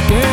あ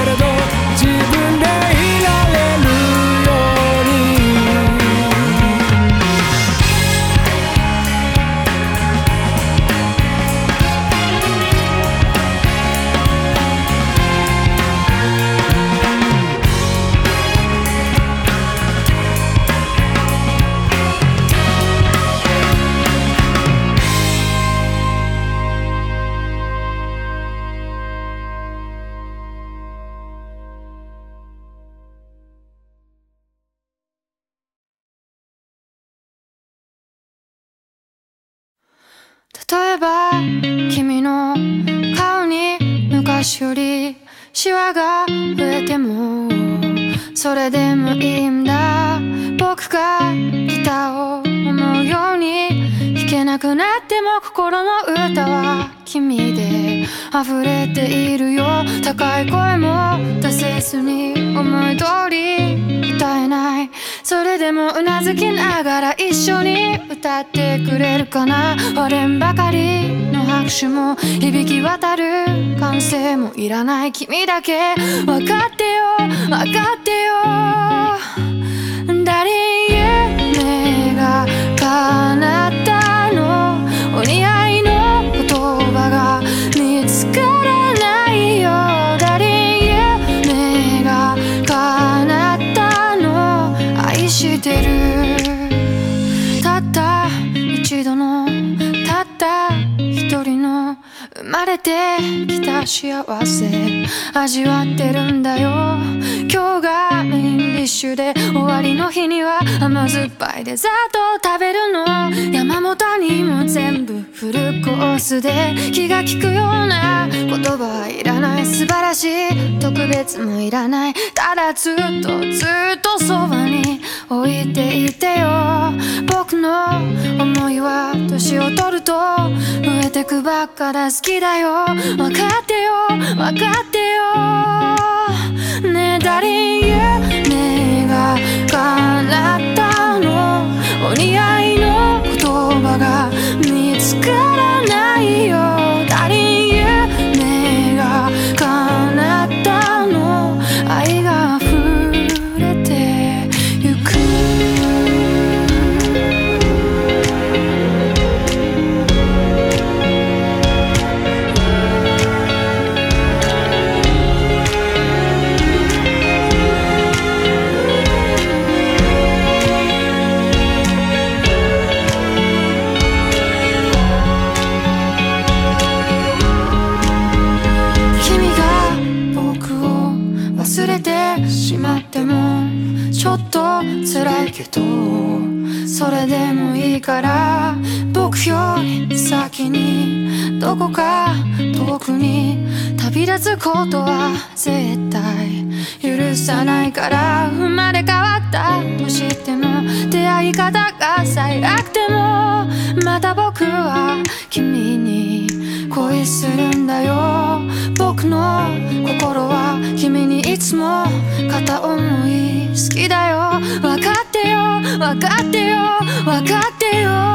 シワが増えてもそれでもいいんだ。僕がギターを思うように弾けなくなっても心の歌は君で溢れているよ。高い声も出せずに思い通り歌えない。それでもうなずきながら一緒に歌ってくれるかな。割れんばかりの拍手も響き渡る歓声もいらない君だけ。分かってよ。分かってよ。誰夢が叶った？のおまれてきた幸せ味わってるんだよ。今日がメインディッシュで終わりの日には甘酸っぱいデザートを食べるの。山本にも全部フルコースで。気が利くような言葉はいらない。素晴らしい。特別もいらない。ただずっとずっとそばに置いていてよ。僕の思いは年を取ると増えてくばっかだ。好きだよ。分かってよ。分かってよ。ねえ誰夢が叶ったの？お似合いの言葉が見つからないよ。から僕より先にどこか遠くに旅立つことは絶対許さないから生まれ変わった。としても出会い方が最悪でもまた僕は君に恋するんだよ。僕の心は君にいつも片思い好きだよ分かってよ分かってよ。分かってよ。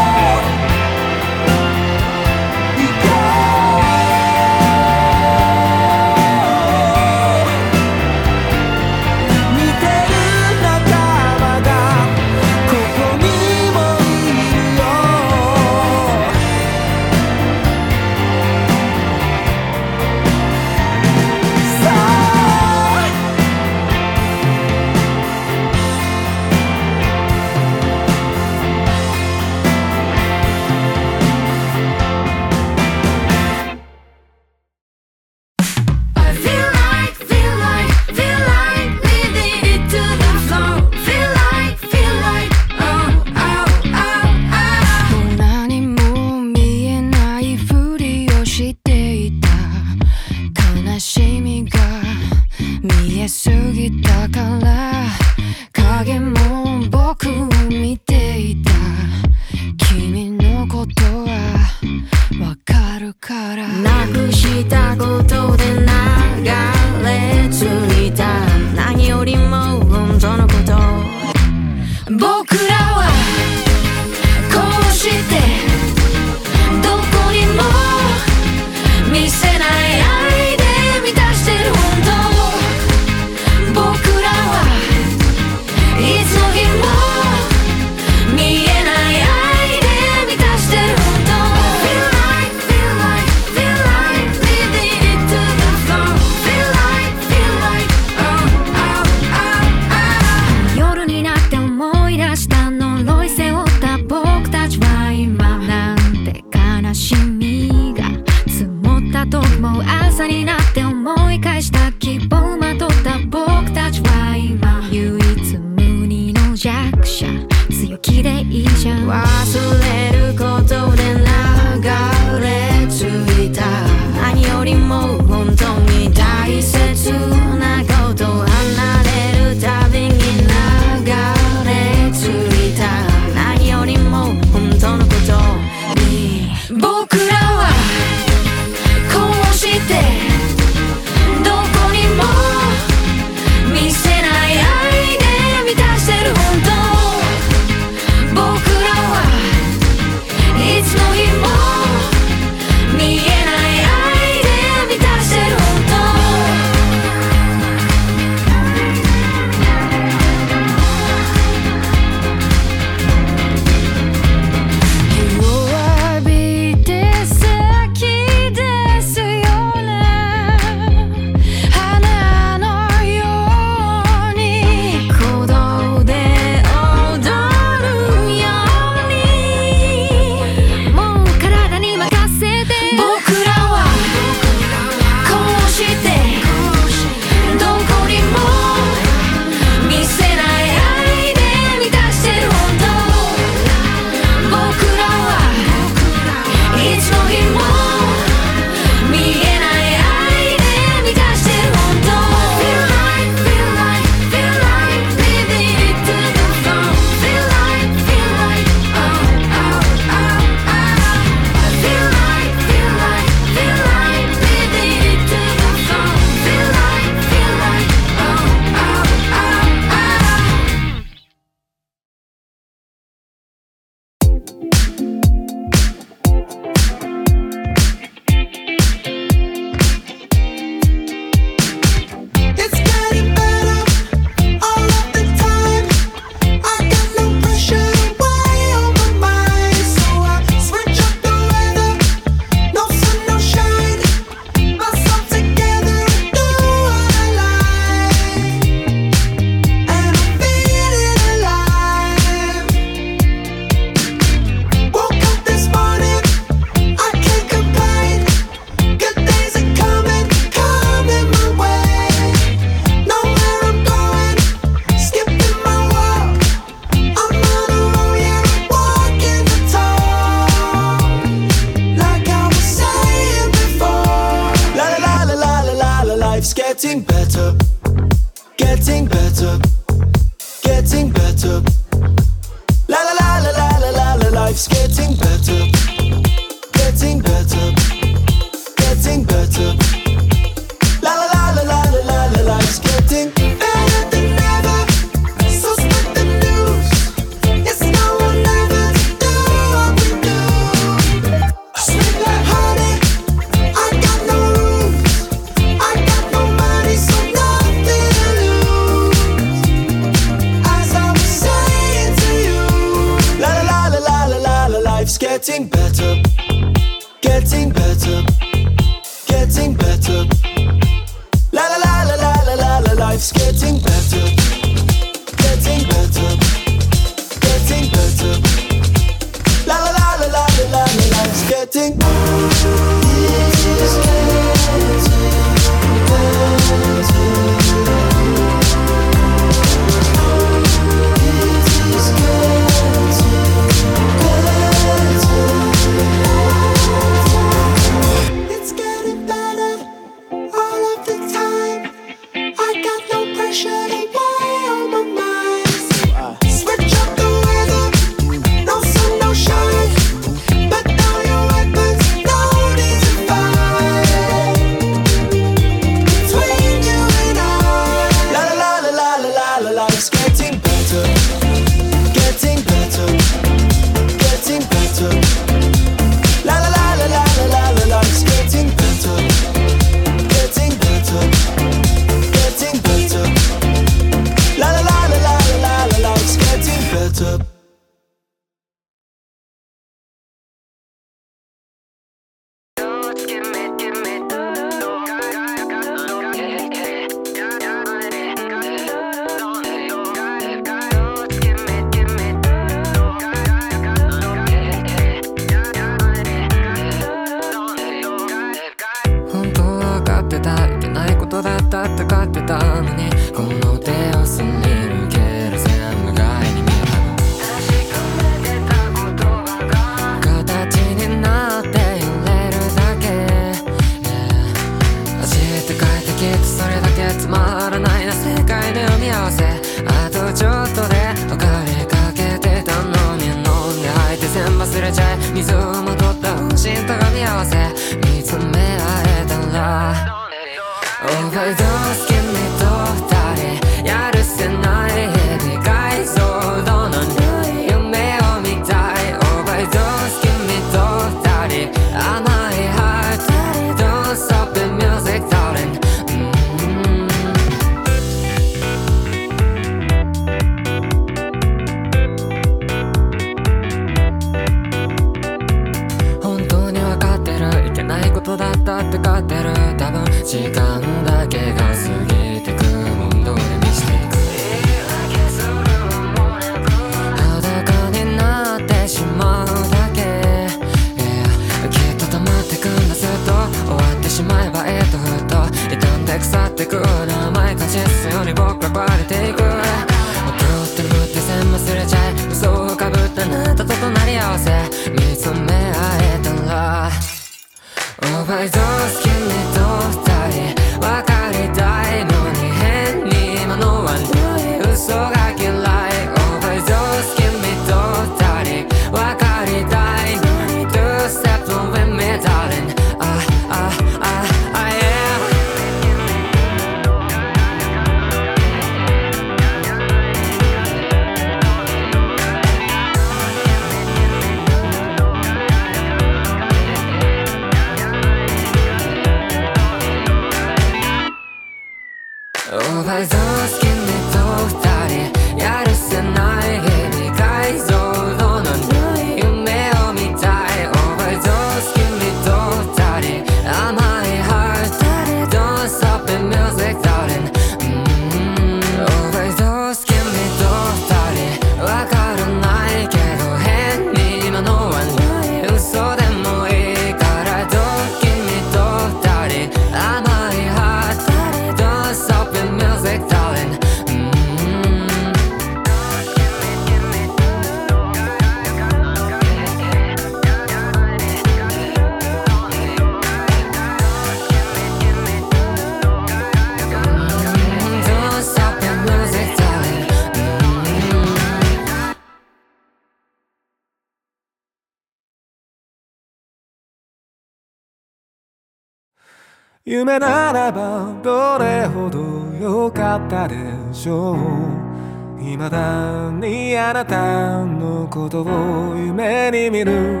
夢ならばどれほど良かったでしょう未だにあなたのことを夢に見る。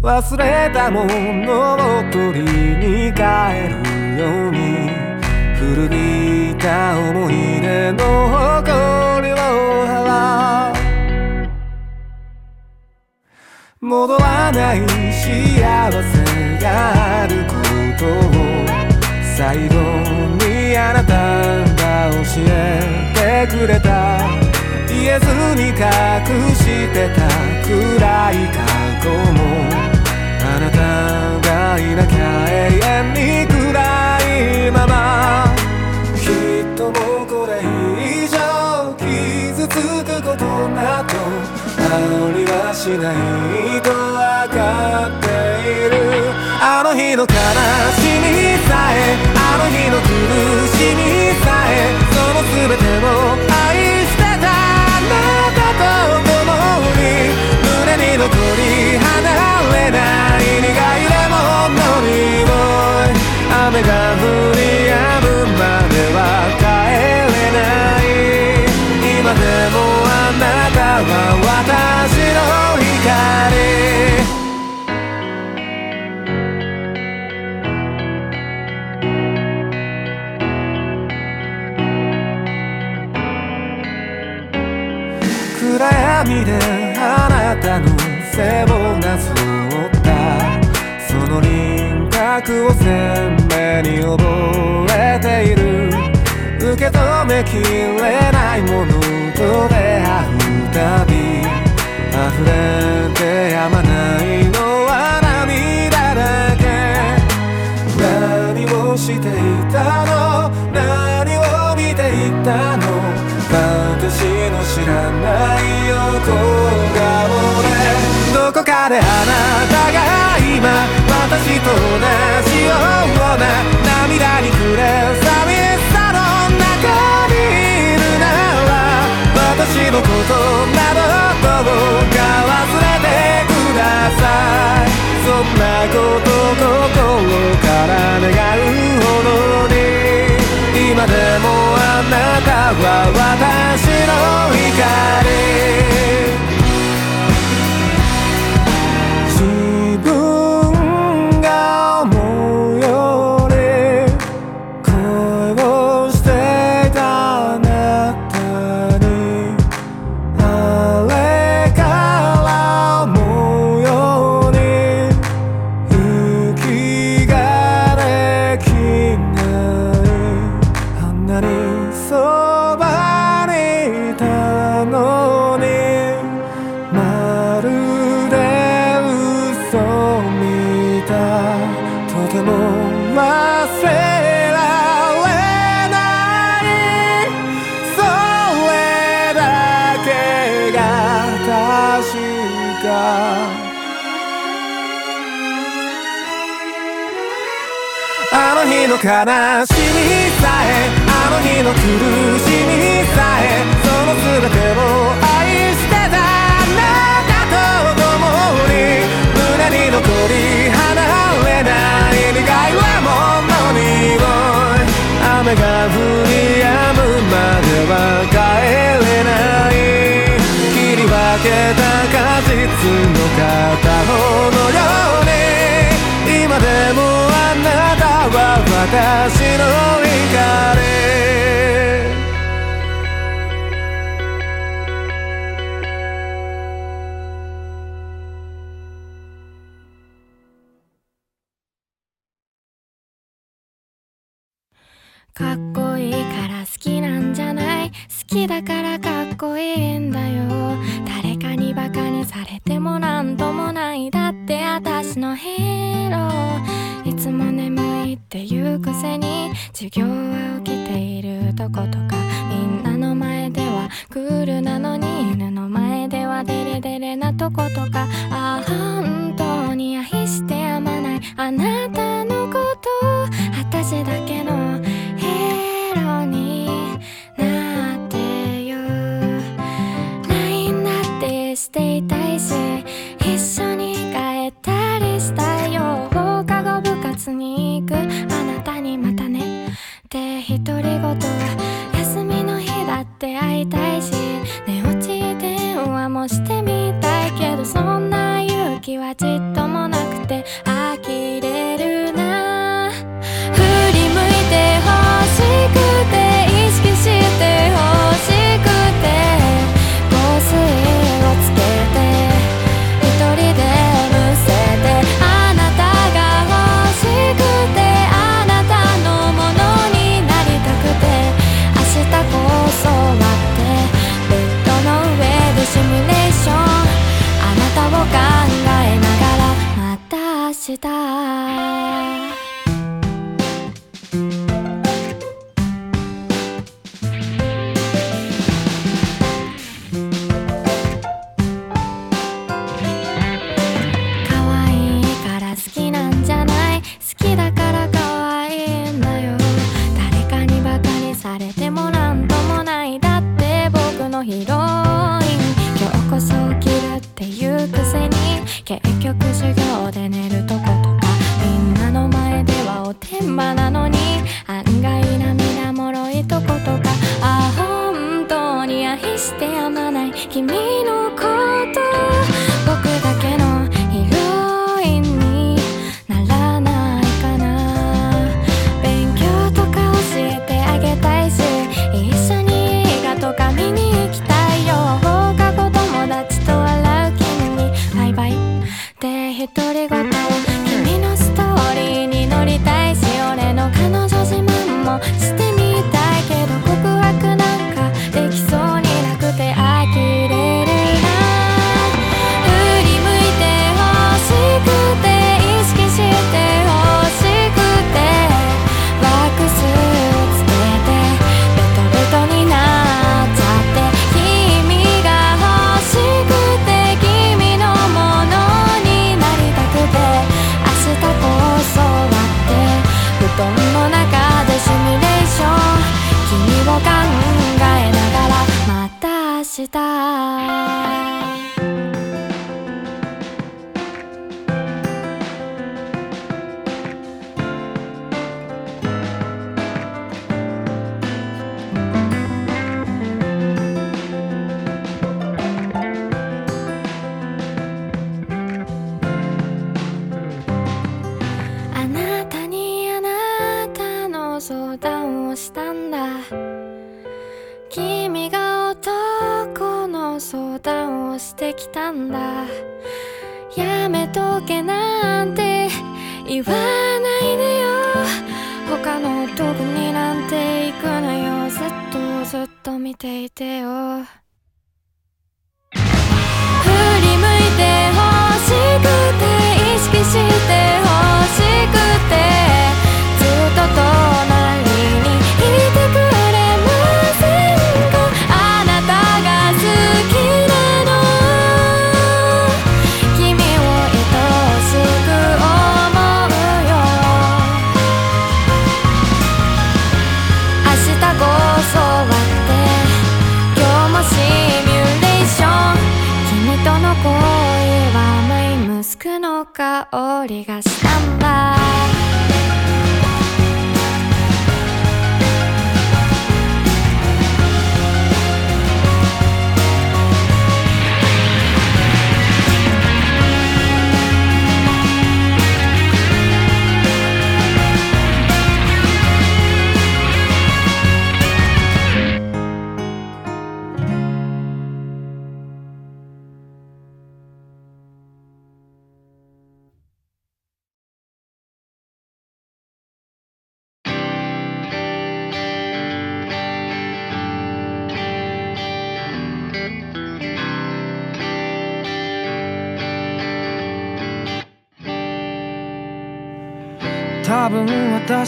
忘れたものを取りに帰るように。古びた思い出の誇りを払う戻らない幸せがあることを。最後にあなたが教えてくれた言えずに隠してた暗い過去もあなたがいなきゃ永遠に暗いままきっともうこれ以上傷つくことなどありはしないと分かっての日の悲しみさえあの日の苦しみさえその全てを愛してたあなたと共に胸に残り離れない苦いレモンの匂い雨が降る鏡であなたの背をなぞった。その輪郭を鮮明に覚えている。受け止めきれないものと出会うたび。溢れであなたが今私と同じような涙に暮れ寂しさの中にいるなら私のことなどどうか忘れてください。そんなこと心から願うほどに今でもあなたは私悲しみさえあの日の苦しみさえその全てを愛してたあなたと共に胸に残り離れない願いはものにおい雨が降り止むまでは帰れない切り分けた果実の香からかっこいいんだよ。誰かにバカにされてもなんともないだって私のヒーロー。いつも眠いっていうくせに授業は起きているとことか。みんなの前ではクールなのに犬の前ではデレデレなとことか。ああ本当に愛してやまないあなたのこと。私だけ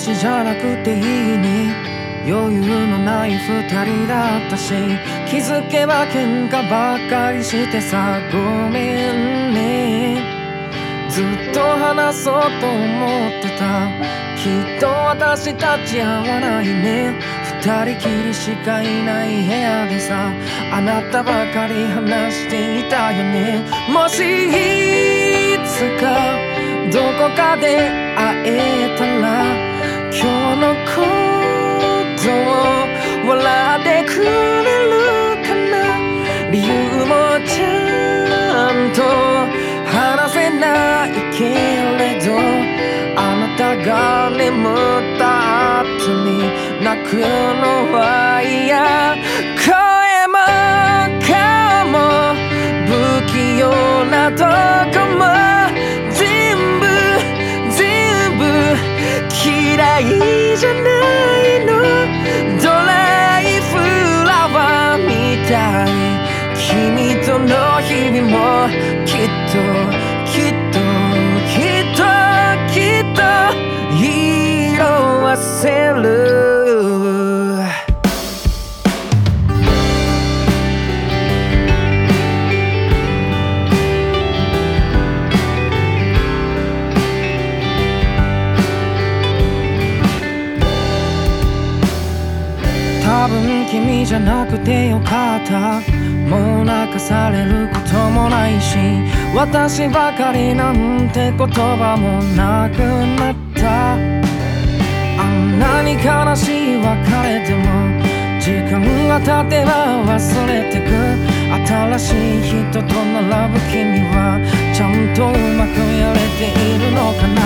じゃなくていいに余裕のない二人だったし気づけば喧嘩ばっかりしてさごめんね。ずっと話そうと思ってた。きっと私たち合わないね。二人きりしかいない部屋でさあなたばかり話していたよね。もしいつかどこかで会えたらけれどあなたが眠った後に泣くのは嫌声も顔も不器用なとこも全部全部嫌いじゃないのドライフラワーみたい君との日々も色あせる。多分君じゃなくてよかった。もう泣かされることもないし私ばかりなんて言葉もなくなったに悲しい別れでも時間が経てば忘れてく。新しい人と並ぶ君はちゃんとうまくやれているのかな。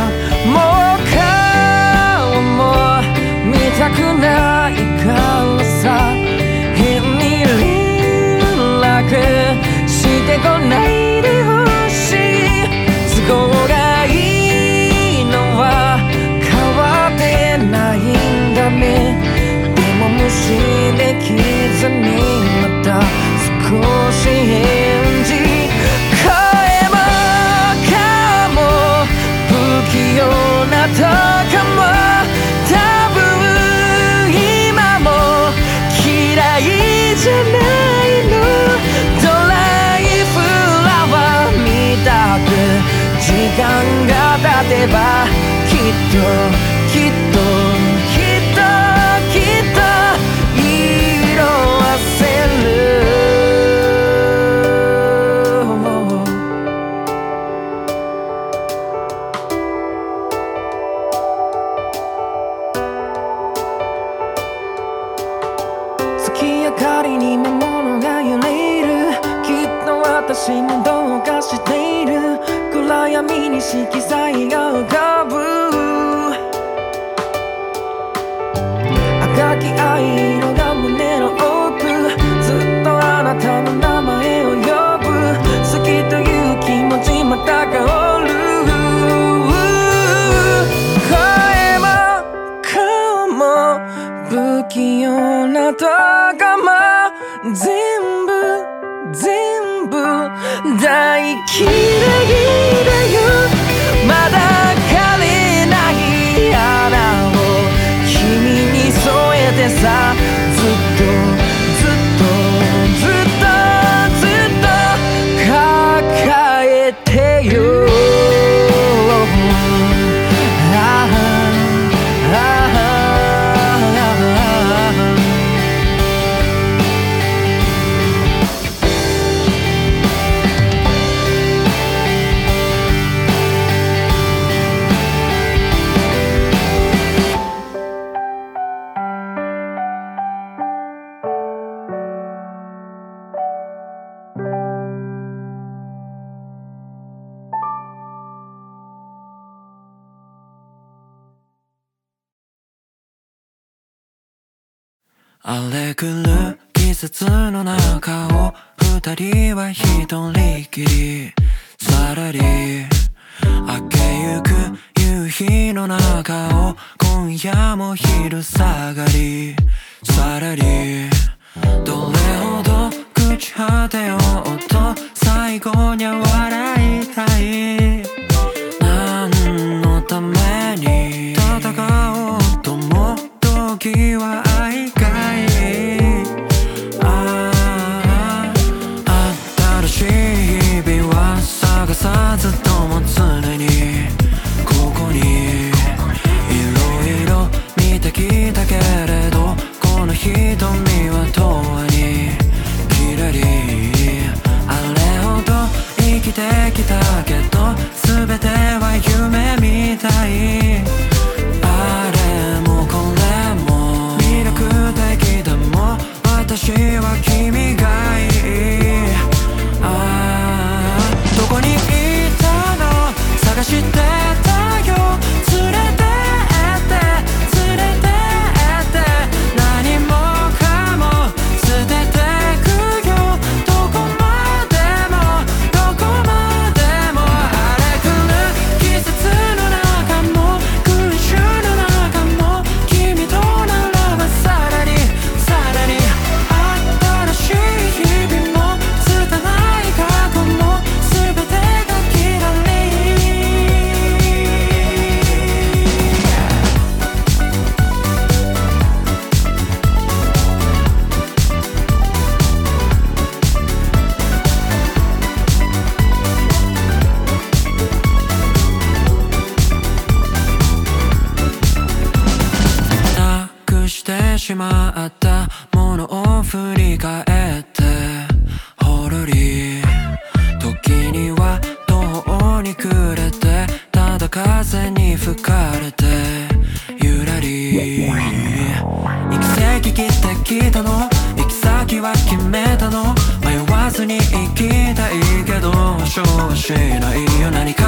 もう顔も見たくないからさ。変に連絡してこないでほしい。都合がわってないんだね。でも無視できずにまた少し返事声も顔も不器用なとこも。多分今も嫌いじゃないのドライフラワーみたく時間が経てばきっと荒れ狂う季節の中を二人は一人きりさらり明けゆく夕日の中を今夜も昼下がり。さらりどれほど朽ち果てようと最後には笑いたい。何のために戦おうとも時はきてきたけど全ては夢みたい。あれもこれも魅力的だもん私は君がいる。まったものを振り返ってほろり時には途方に暮れてただ風に吹かれてゆらり。行き先切ってきたの？行き先は決めたの？迷わずに行きたいけど保証しないよ。何か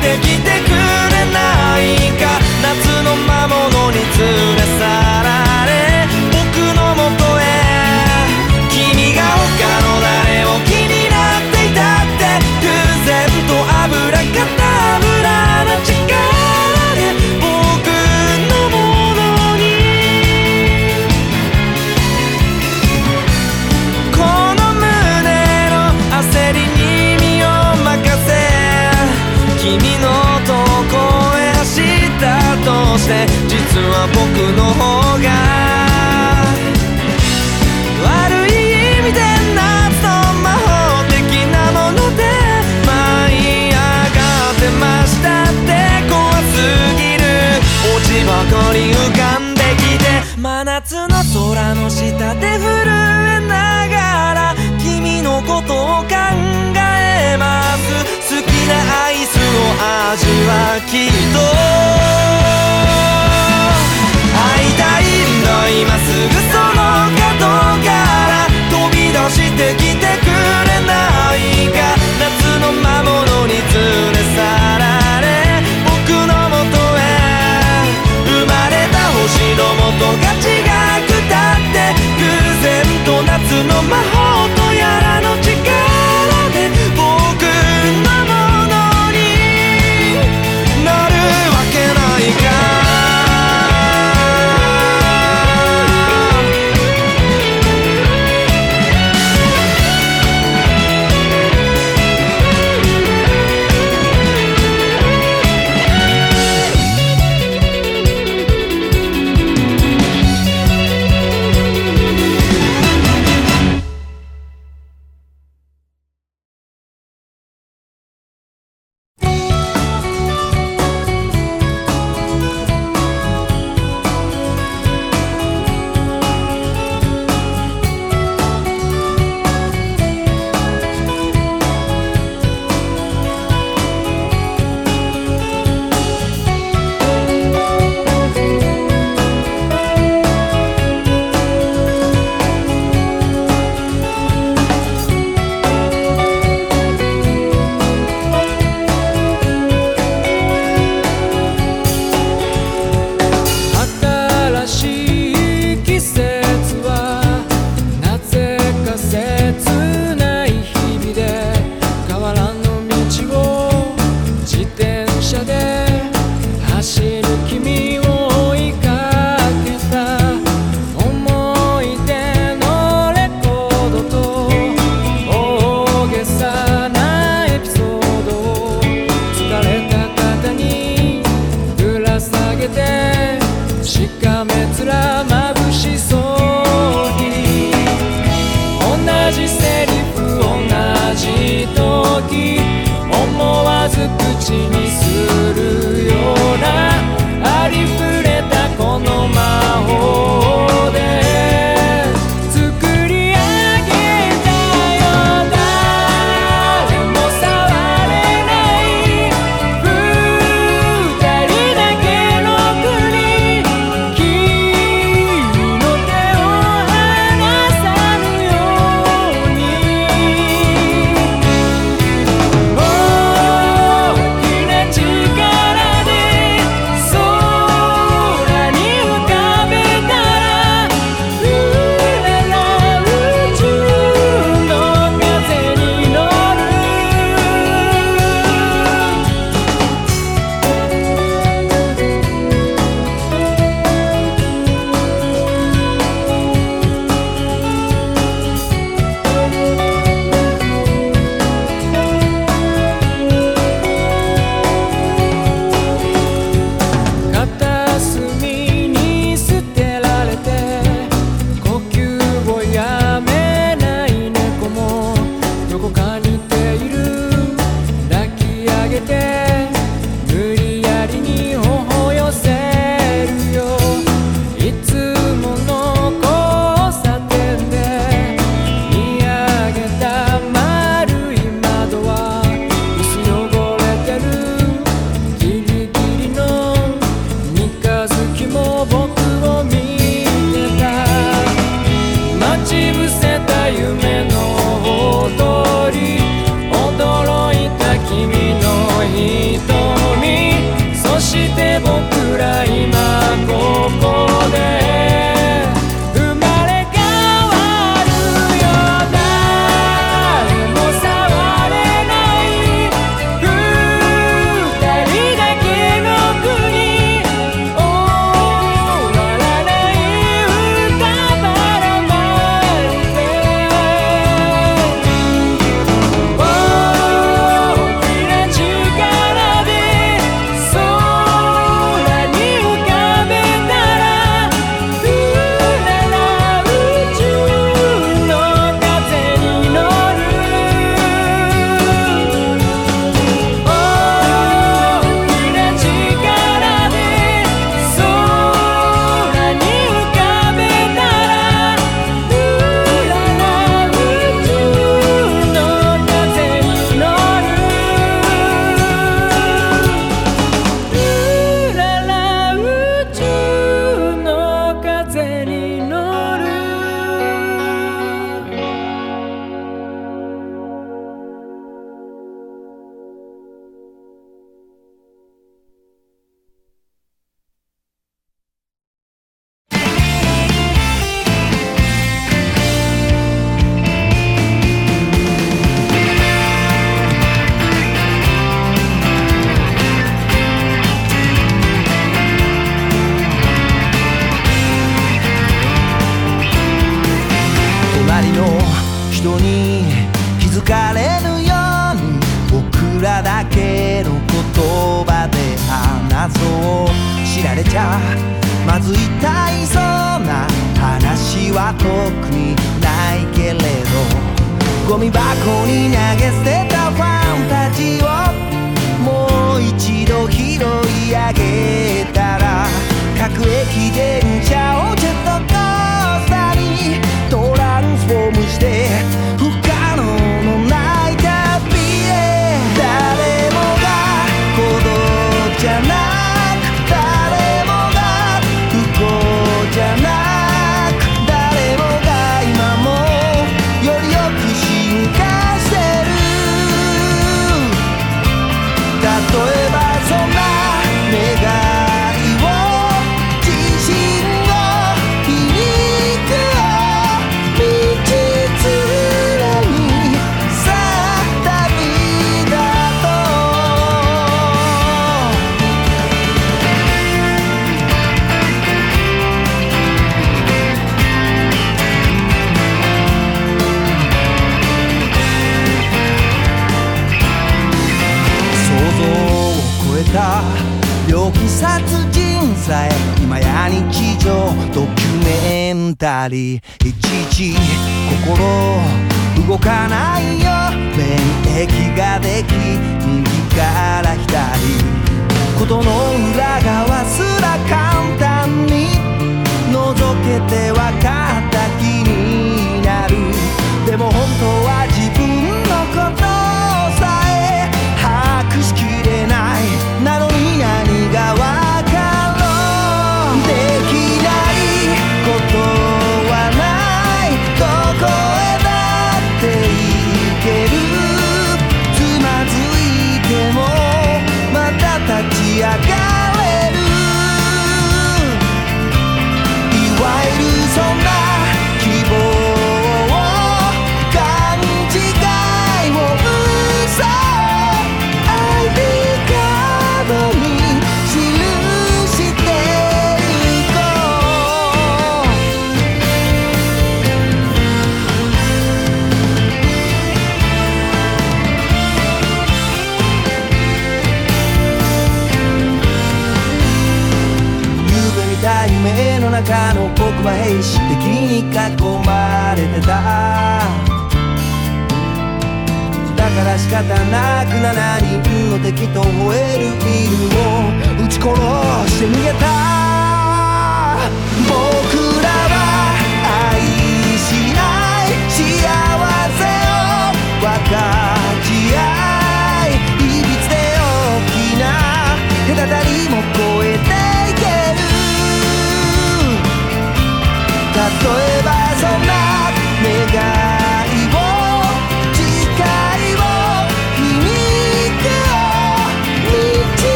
てきては僕の方が悪い意味で夏の魔法的なもので舞い上がってましたって怖すぎる。落ちばかり浮かんできて真夏の空の下で震えながら君のことを考えます。好きなアイスの味はきっと。今すぐその角から飛び出してきてくれないか夏の魔物に連れ去られ僕のもとへ生まれた星の元が違くたって偶然と夏の魔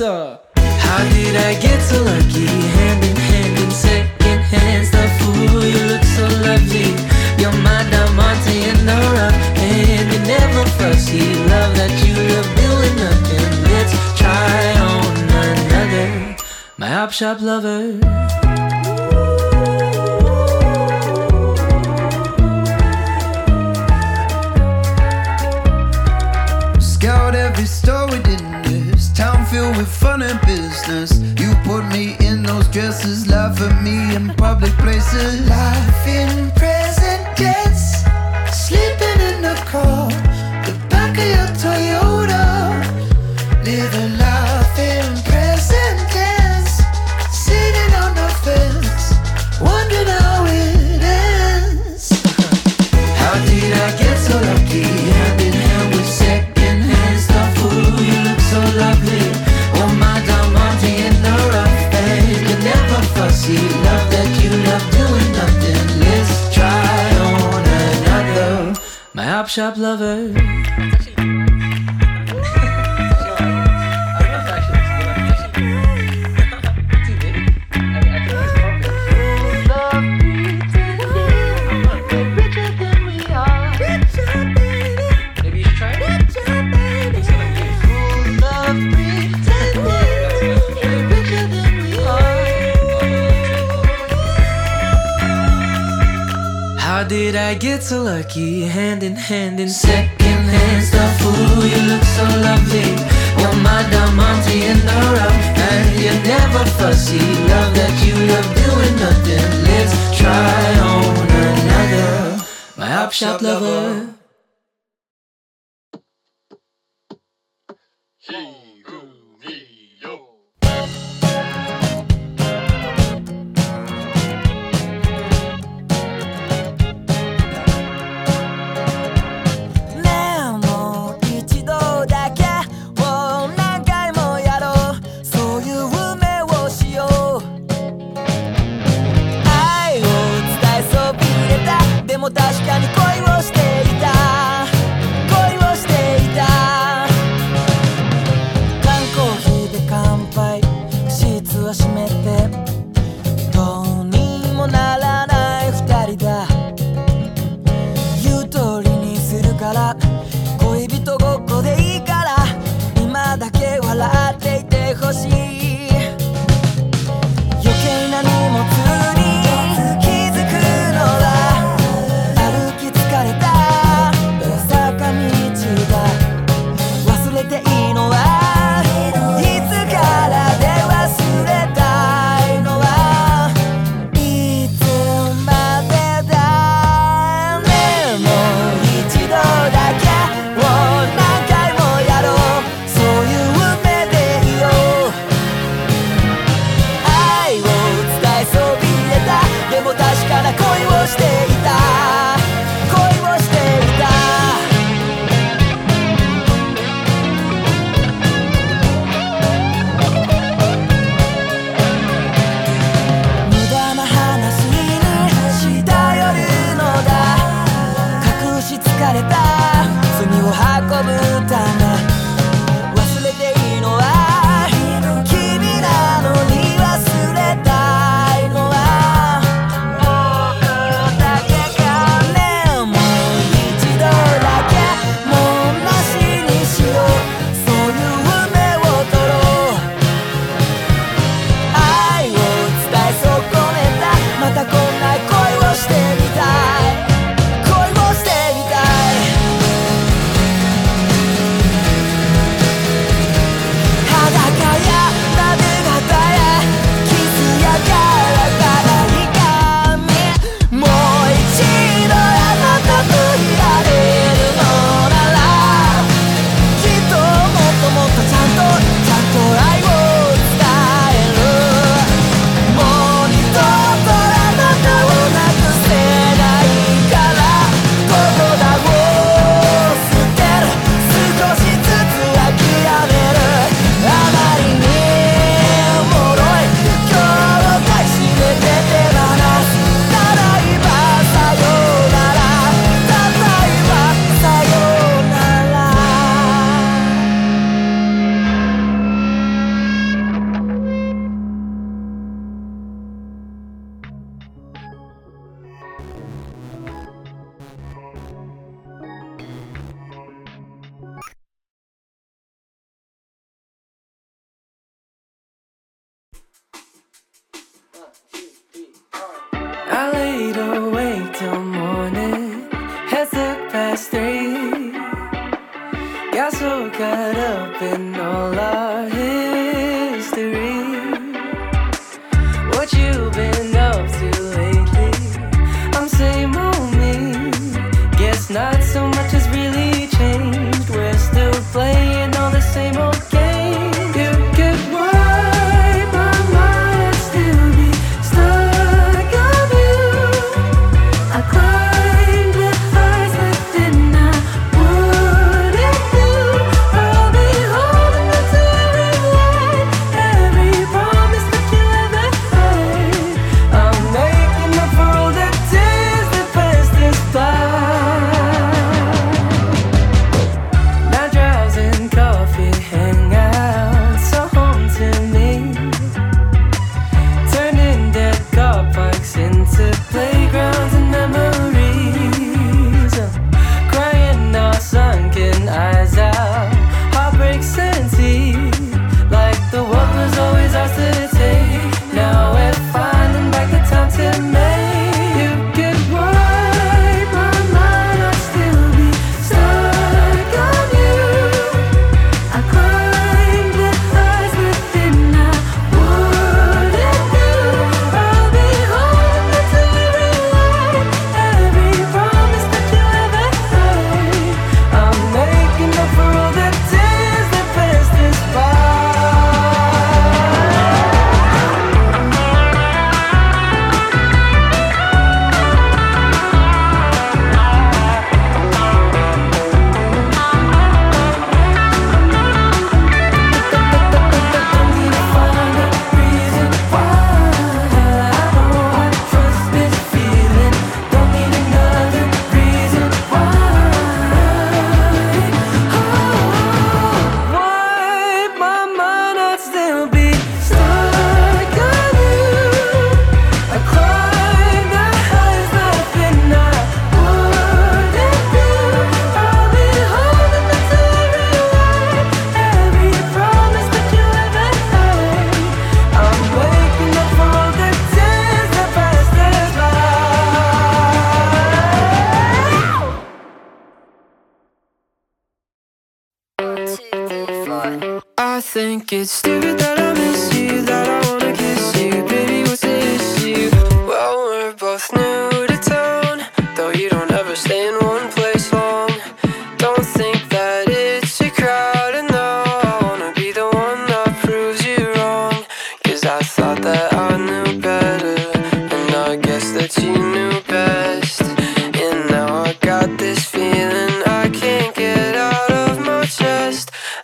answer. How did I get so lucky? Hand in hand in second hands, the fool. you look so lovely. You're my diamante and the rough. And you never fussy. Love that you love building up. And let's try on another. My op shop lover. with fun and business. You put me in those dresses, laugh at me in public places. Life in present tense, sleeping in the car, the back of your Toyota, living. Shop Lover. It's a lucky hand in hand in second hand stuff. Ooh, you look so lovely. You're my diamante in the rough, and you're never fussy. Love that you love doing nothing. Let's try on another. My op shop lover. も確かに恋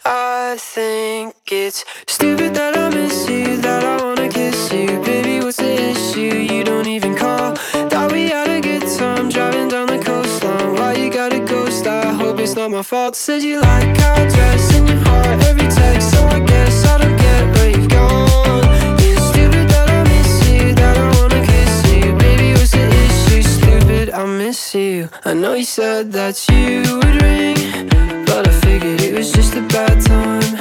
I think it's stupid that I miss you, that I wanna kiss you. Baby, what's the issue? You don't even call. Thought we had a good time driving down the coastline. Why you gotta ghost? I hope it's not my fault. Said you like I dress in your heart every text, so I guess I don't get where you've gone. It's stupid that I miss you, that I wanna kiss you. Baby, what's the issue? Stupid, I miss you. I know you said that you would ring, figured it was just a bad time.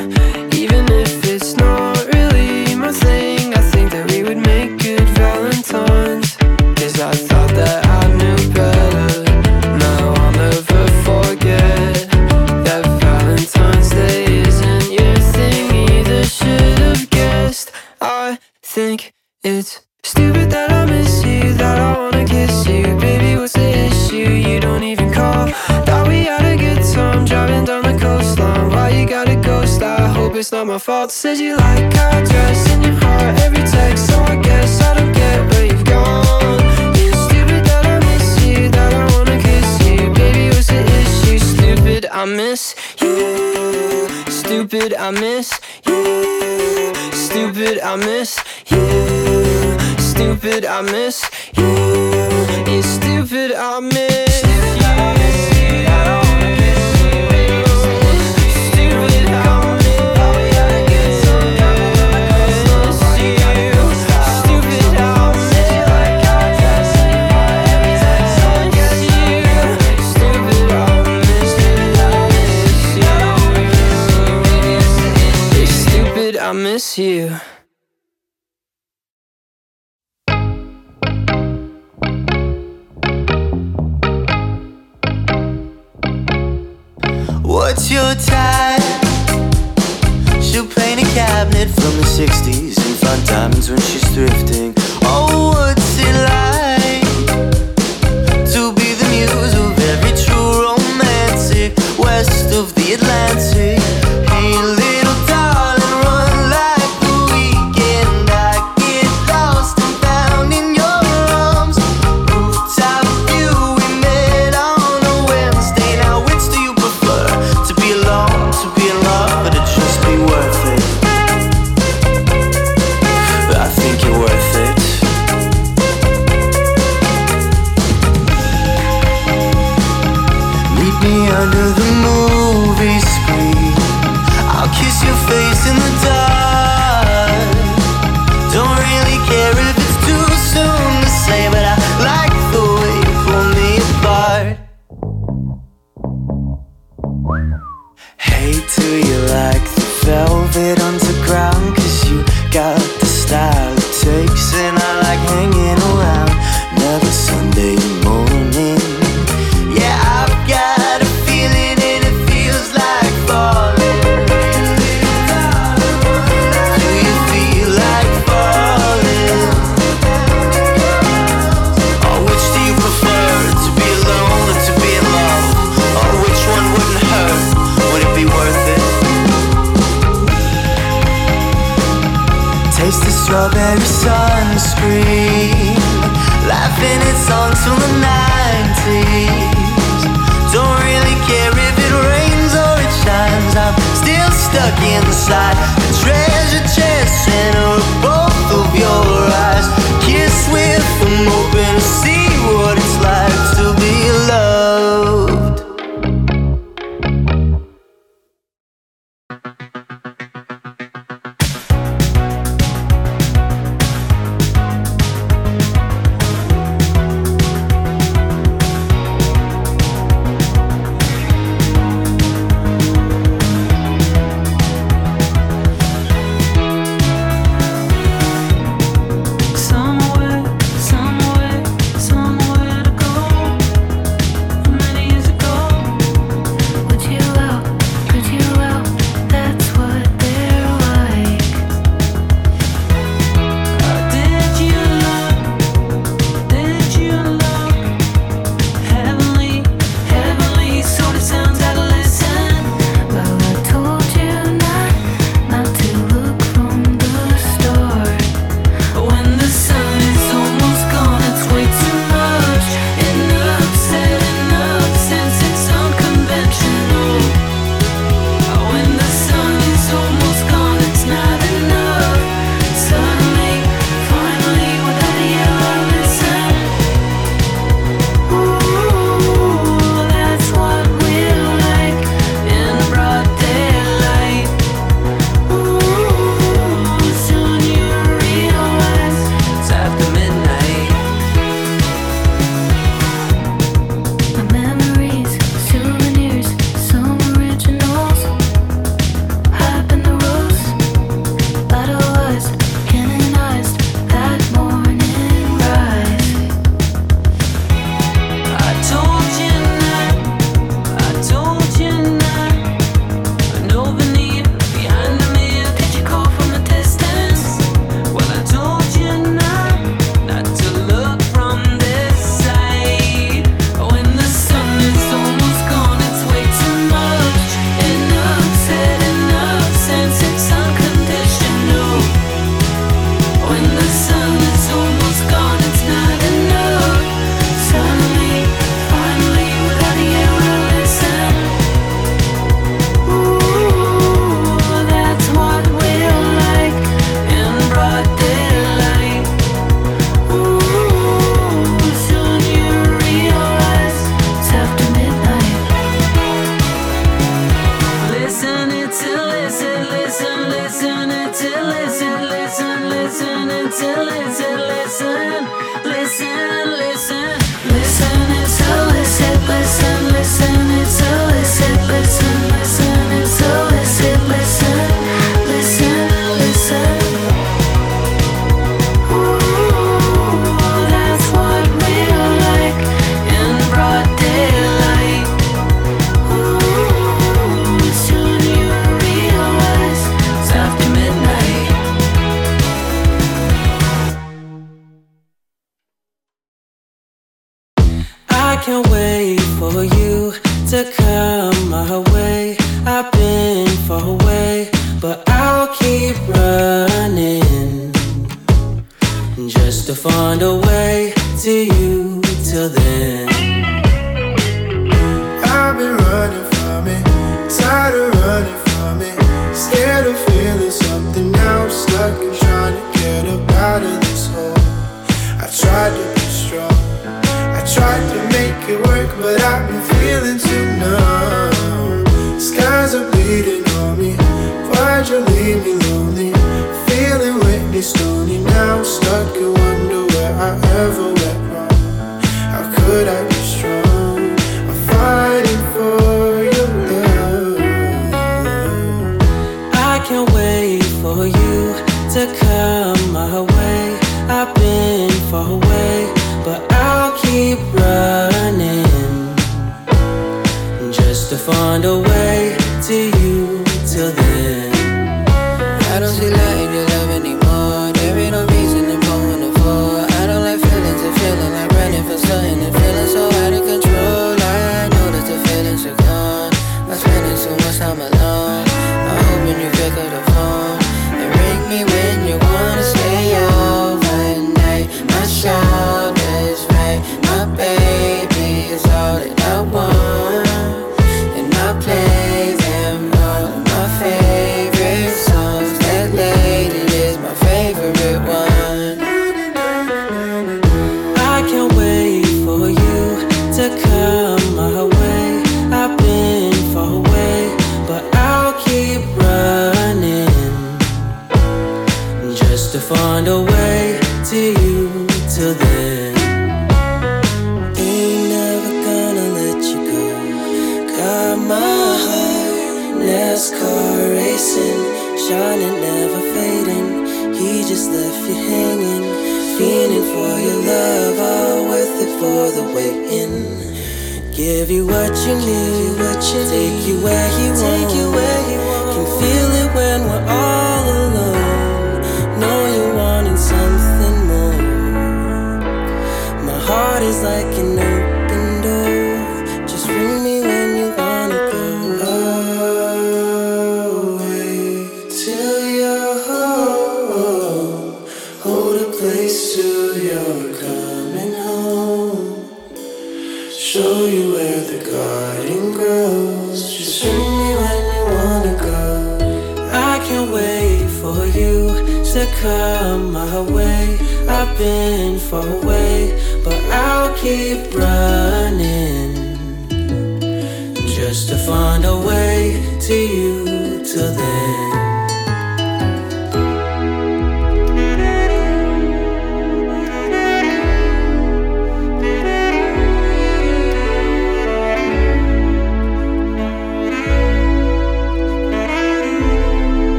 Even if it's not really my thing, I think that we would make good Valentines. Cause I thought that I knew better. Now I'll never forget that Valentine's Day isn't your thing either. Should have guessed. I think it's stupid it's not my fault. Said you like how I dress in your heart every text, so I guess I don't get where you've gone. It's stupid that I miss you, that I wanna kiss you. Baby, what's the issue? Stupid, I miss you. Stupid, I miss you. Stupid, I miss you. Stupid, I miss you. It's stupid, I miss you. miss you. What's your type? She'll paint a cabinet from the 60s and find diamonds when she's thrifting. Oh, what's it like to be the muse of every true romantic west of the Atlantic? carry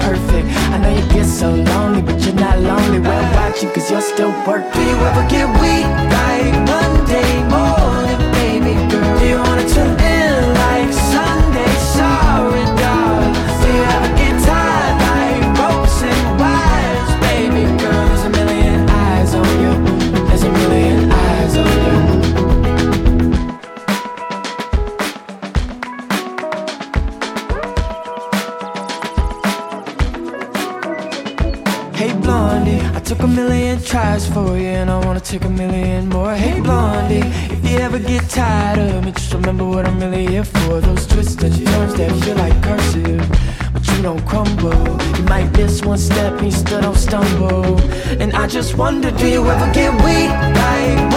perfect. I know you get so lonely, but you're not lonely. Well, watch you, cause you're still working. Do you ever get took a million more. Hey Blondie, if you ever get tired of me Just remember what I'm really here for. Those twists and turns that feel like cursive But you don't crumble. You might miss one step and you still don't stumble. And I just wonder, do you ever get weak? Like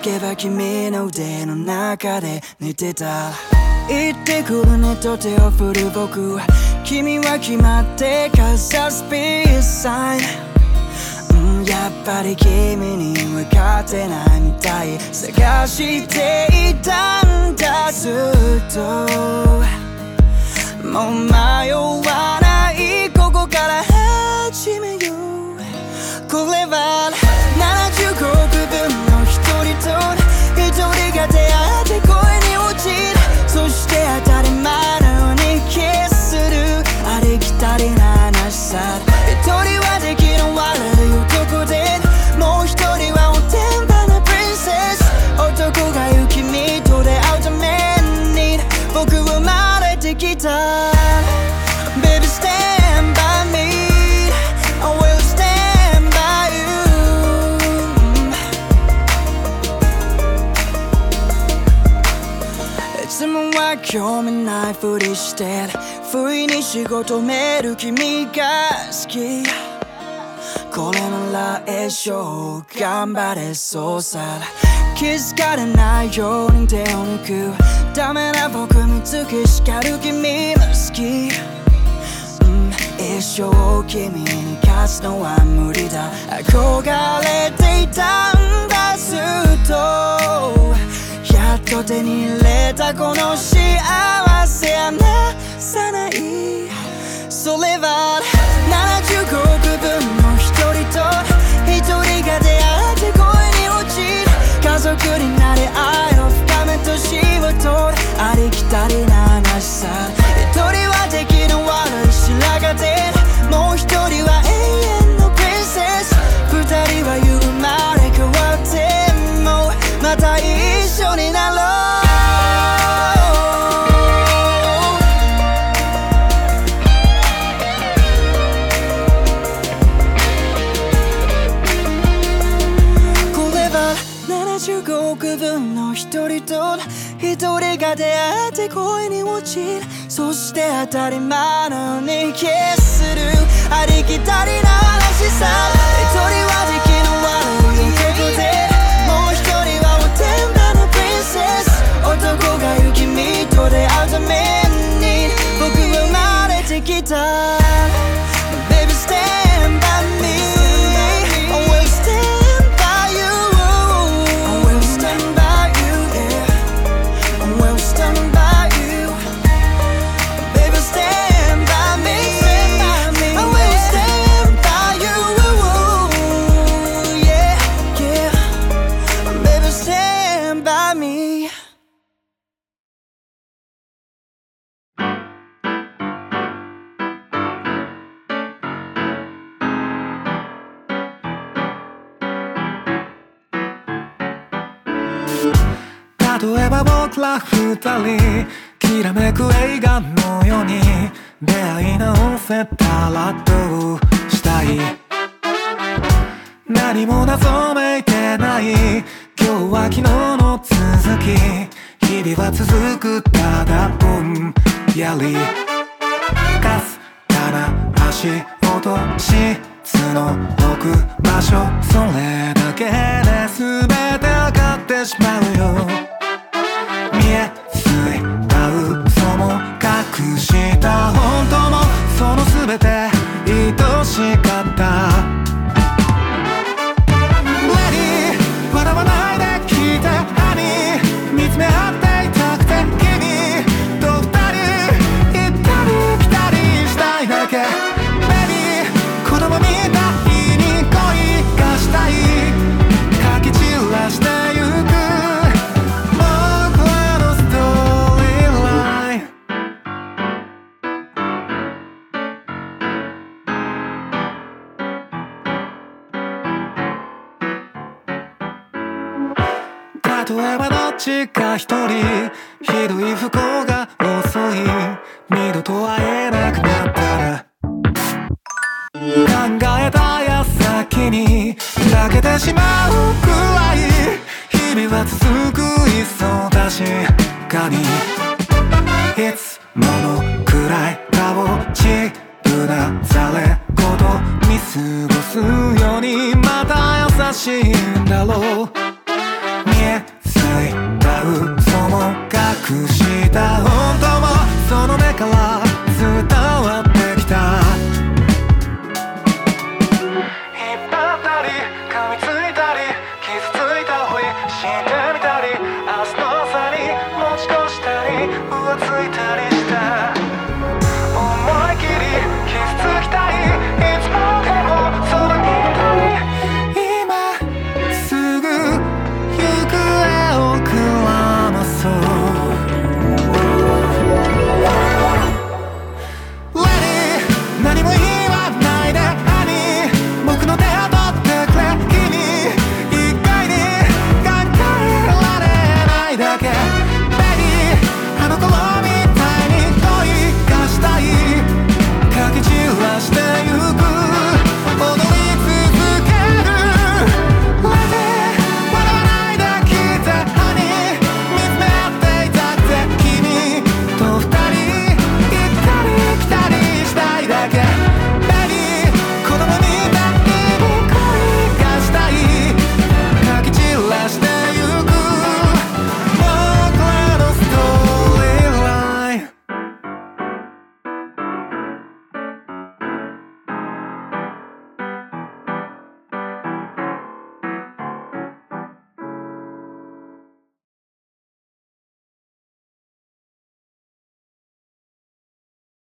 気づけば君の腕の中で寝てた。行ってくるねと手を振る僕。君は決まってかざすピースサイン。やっぱり君に分かってないみたい。探していたんだずっと。もう迷わないここから始めよう。これは75億分。さ一人は出来の悪い男でもう一人はおてんばなプリンセス男が行き君と出会うために僕は生まれてきた Baby stand by me. I will stand by you. いつもは興味ないふりして不意に仕事める君が好き。これなら一生頑張れそうさ。気づかれないように手を抜く。ダメな僕見つけ叱る君も好き、うん、一生君に勝つのは無理だ。憧れていたんだずっと。やっと手に入れたこの幸せ離さない。それは75億分の一人と一人が出会って恋に落ちる。家族になり愛を深め年を取る。ありきたりな話さ。て恋に落ちる。そして当たり前のようにキスする。ありきたりな話さ一人は出来の悪い男でもう一人はおてんばのプリンセス。男がいる君と出会うために僕は生まれてきた。二人きらめく映画のように出会い直せたらどうしたい。何も謎めいてない。今日は昨日の続き。日々は続くただぼんやり。かすかな足音質の置く場所。それだけで全てわかってしまうよ。